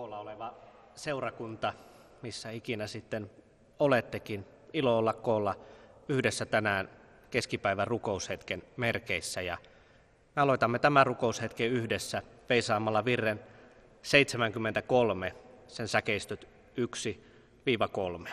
koolla oleva seurakunta, missä ikinä sitten olettekin. Ilo olla koolla yhdessä tänään keskipäivän rukoushetken merkeissä. Ja me aloitamme tämän rukoushetken yhdessä peisaamalla virren 73, sen säkeistöt 1-3.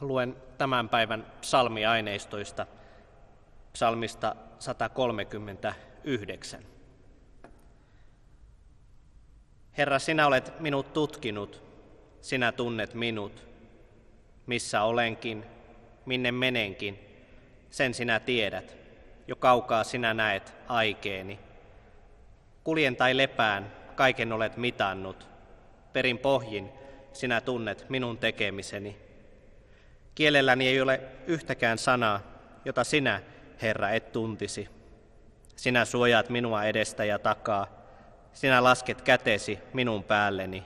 Luen tämän päivän psalmiaineistoista psalmista 139. Herra, sinä olet minut tutkinut, sinä tunnet minut. Missä olenkin, minne menenkin, sen sinä tiedät. Jo kaukaa sinä näet aikeeni. Kuljen tai lepään, kaiken olet mitannut. Perin pohjin sinä tunnet minun tekemiseni. Kielelläni ei ole yhtäkään sanaa, jota sinä, Herra, et tuntisi. Sinä suojaat minua edestä ja takaa. Sinä lasket kätesi minun päälleni.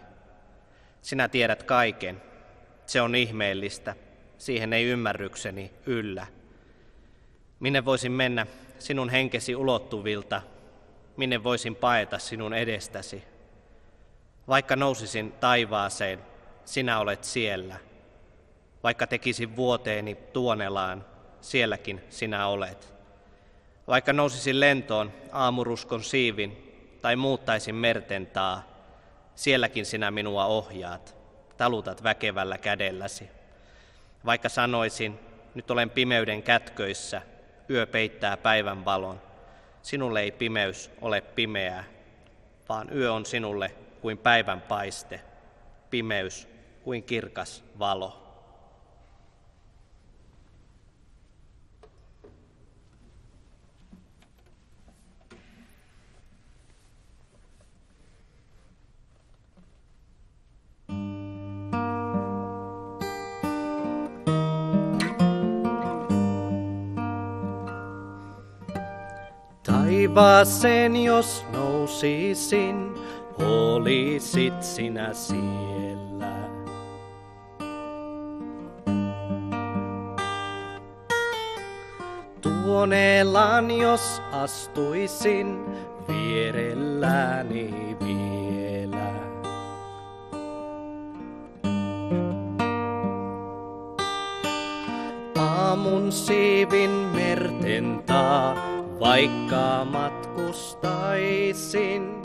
Sinä tiedät kaiken. Se on ihmeellistä. Siihen ei ymmärrykseni yllä. Minne voisin mennä sinun henkesi ulottuvilta? Minne voisin paeta sinun edestäsi? Vaikka nousisin taivaaseen, sinä olet siellä – vaikka tekisin vuoteeni tuonelaan, sielläkin sinä olet. Vaikka nousisin lentoon aamuruskon siivin tai muuttaisin mertentaa, sielläkin sinä minua ohjaat, talutat väkevällä kädelläsi. Vaikka sanoisin, nyt olen pimeyden kätköissä, yö peittää päivän valon, sinulle ei pimeys ole pimeää, vaan yö on sinulle kuin päivän paiste, pimeys kuin kirkas valo. Taivaaseen jos nousisin, olisit sinä siellä. Tuoneelaan jos astuisin, vierelläni vielä. Aamun siivin merten taa, vaikka matkustaisin.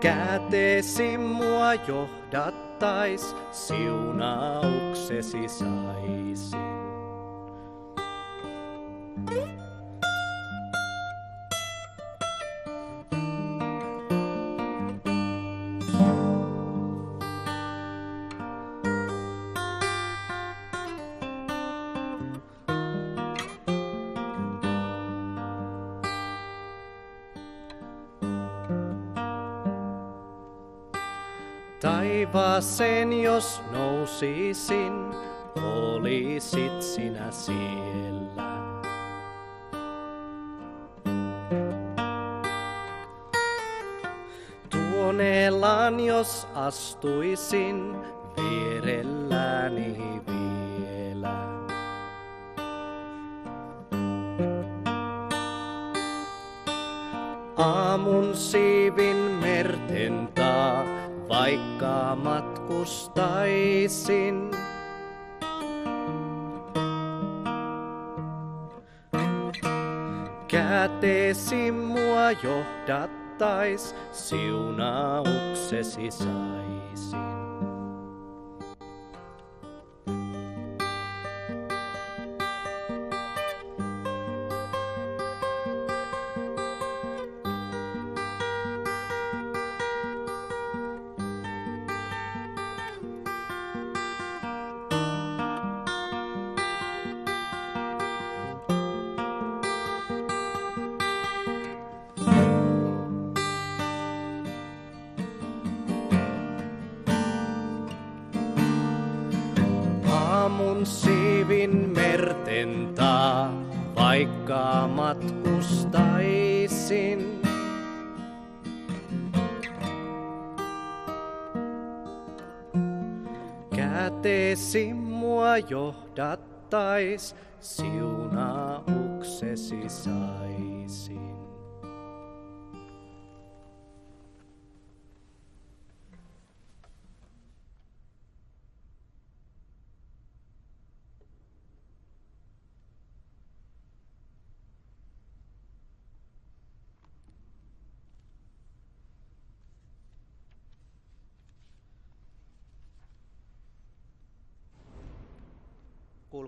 Käteesi mua johdattais, siunauksesi saisin. Taivaaseen jos nousisin, olisit sinä siellä. Tuoneelaan jos astuisin, vierelläni vielä. Aamun siivin merten taa, vaikka matkustaisin. Käteesi mua johdattais, siunauksesi saisin. Vaikka matkustaisin. Käteesi mua johdattais, siunauksesi saisin.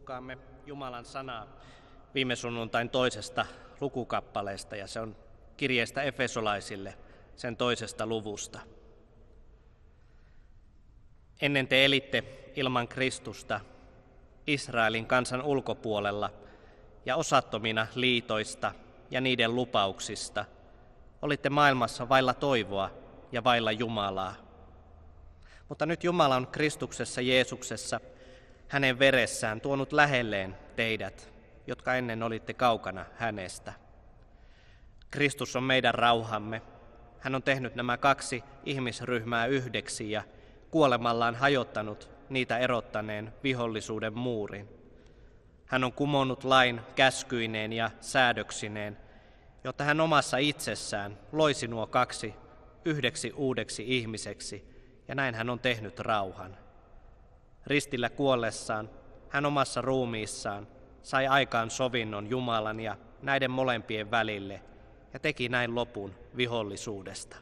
Kuulkaamme Jumalan sanaa viime sunnuntain toisesta lukukappaleesta ja se on kirjeestä Efesolaisille sen toisesta luvusta. Ennen te elitte ilman Kristusta Israelin kansan ulkopuolella ja osattomina liitoista ja niiden lupauksista. Olitte maailmassa vailla toivoa ja vailla Jumalaa. Mutta nyt Jumala on Kristuksessa Jeesuksessa – hänen veressään tuonut lähelleen teidät, jotka ennen olitte kaukana hänestä. Kristus on meidän rauhamme. Hän on tehnyt nämä kaksi ihmisryhmää yhdeksi ja kuolemallaan hajottanut niitä erottaneen vihollisuuden muurin. Hän on kumonnut lain käskyineen ja säädöksineen, jotta hän omassa itsessään loisi nuo kaksi yhdeksi uudeksi ihmiseksi, ja näin hän on tehnyt rauhan. Ristillä kuollessaan hän omassa ruumiissaan sai aikaan sovinnon Jumalan ja näiden molempien välille ja teki näin lopun vihollisuudesta.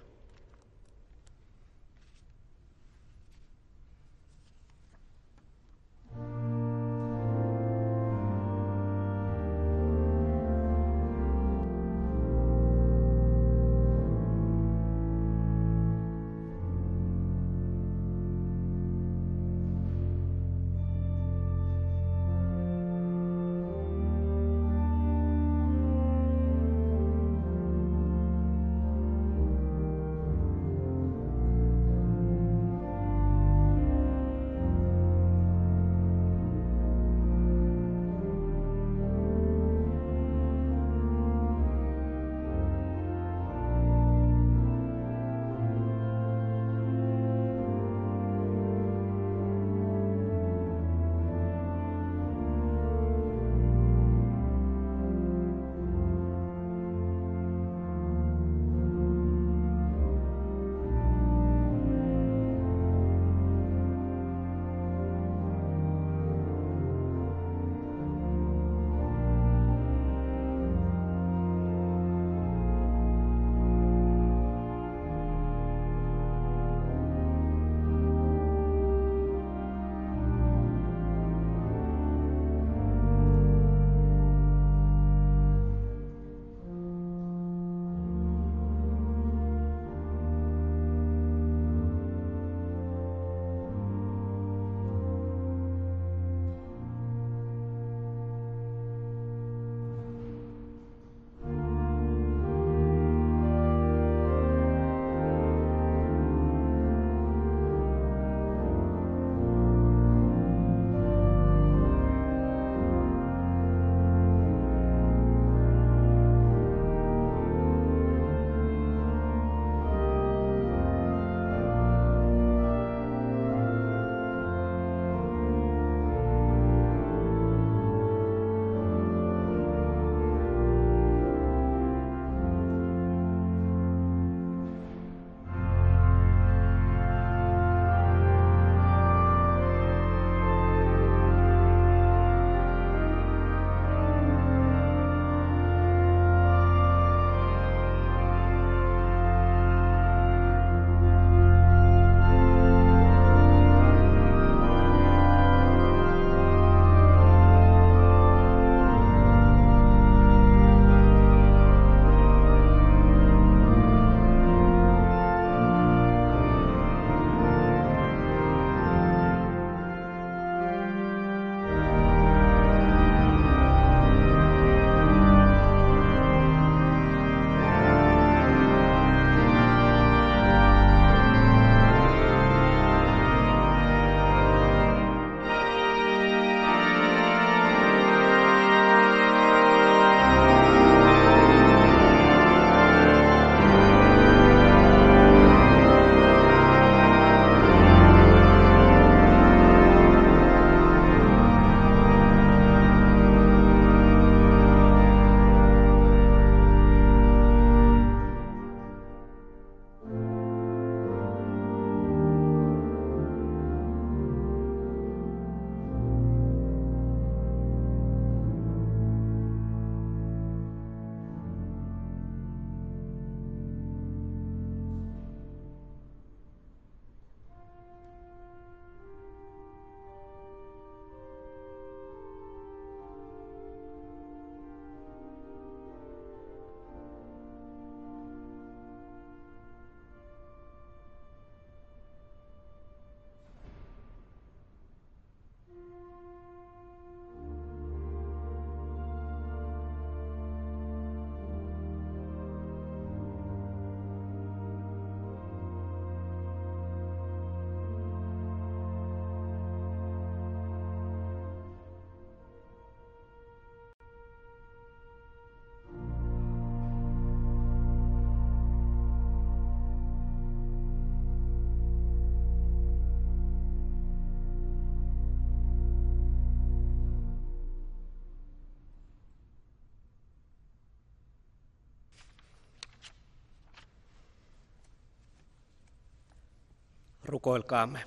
Rukoilkaamme.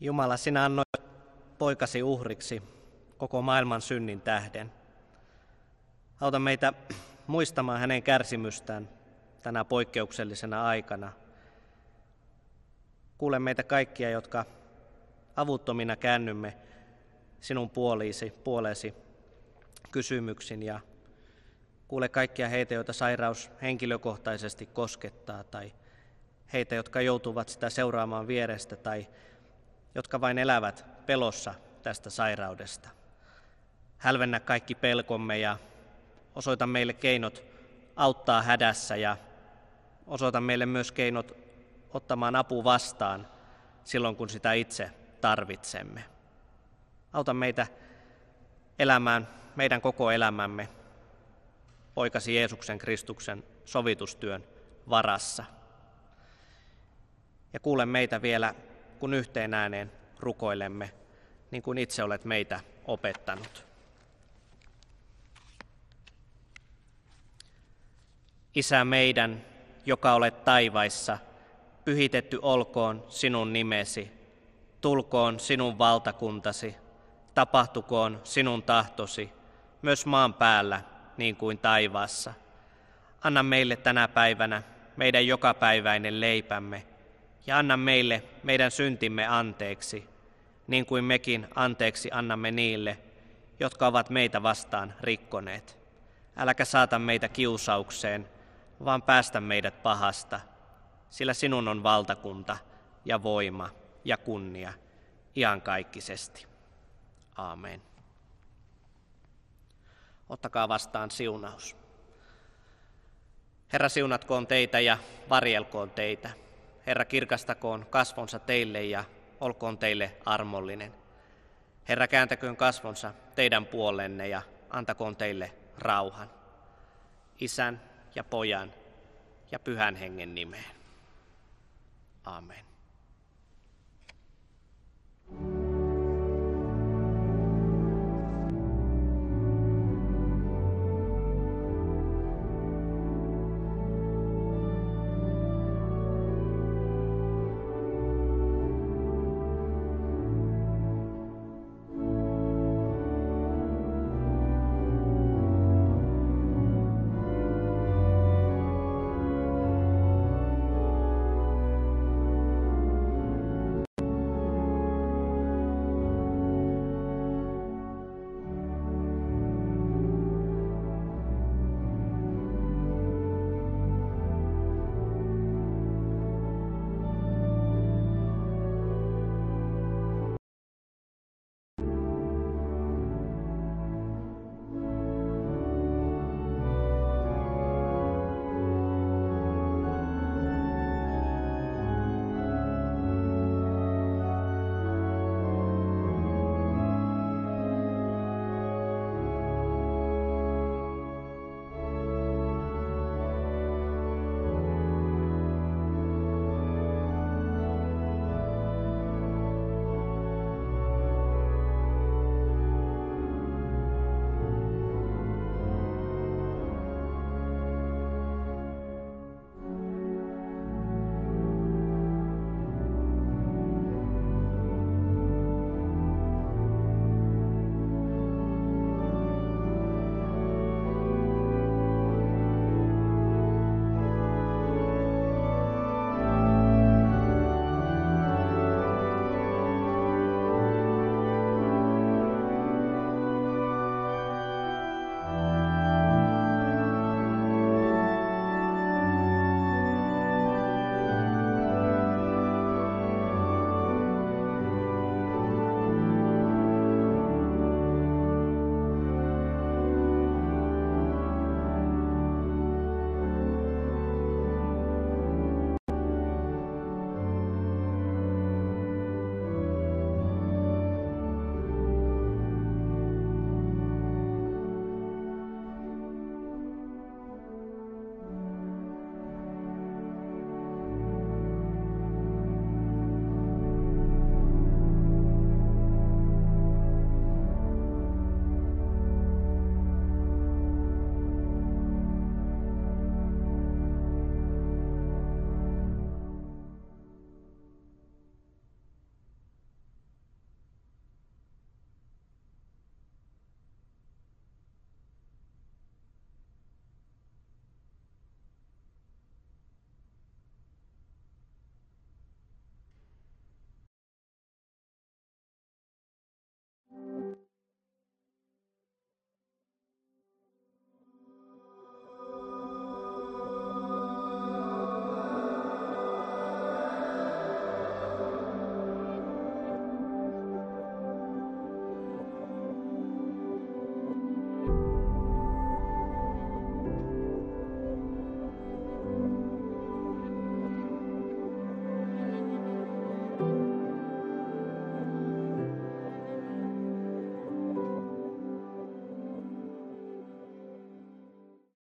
Jumala, sinä annoit poikasi uhriksi koko maailman synnin tähden. Auta meitä muistamaan hänen kärsimystään tänä poikkeuksellisena aikana. Kuule meitä kaikkia, jotka avuttomina käännymme sinun puoliisi, puolesi kysymyksin ja kuule kaikkia heitä, joita sairaus henkilökohtaisesti koskettaa tai heitä, jotka joutuvat sitä seuraamaan vierestä tai jotka vain elävät pelossa tästä sairaudesta. Hälvennä kaikki pelkomme ja osoita meille keinot auttaa hädässä ja osoita meille myös keinot ottamaan apu vastaan silloin, kun sitä itse tarvitsemme. Auta meitä elämään meidän koko elämämme poikasi Jeesuksen Kristuksen sovitustyön varassa. Ja kuule meitä vielä, kun yhteen ääneen rukoilemme, niin kuin itse olet meitä opettanut. Isä meidän, joka olet taivaissa, pyhitetty olkoon sinun nimesi, tulkoon sinun valtakuntasi, tapahtukoon sinun tahtosi, myös maan päällä niin kuin taivaassa. Anna meille tänä päivänä meidän jokapäiväinen leipämme ja anna meille meidän syntimme anteeksi, niin kuin mekin anteeksi annamme niille, jotka ovat meitä vastaan rikkoneet. Äläkä saata meitä kiusaukseen, vaan päästä meidät pahasta, sillä sinun on valtakunta ja voima ja kunnia iankaikkisesti. Aamen. Ottakaa vastaan siunaus. Herra siunatkoon teitä ja varjelkoon teitä. Herra kirkastakoon kasvonsa teille ja olkoon teille armollinen. Herra kääntäköön kasvonsa teidän puolenne ja antakoon teille rauhan. Isän ja pojan ja pyhän hengen nimeen. Amen.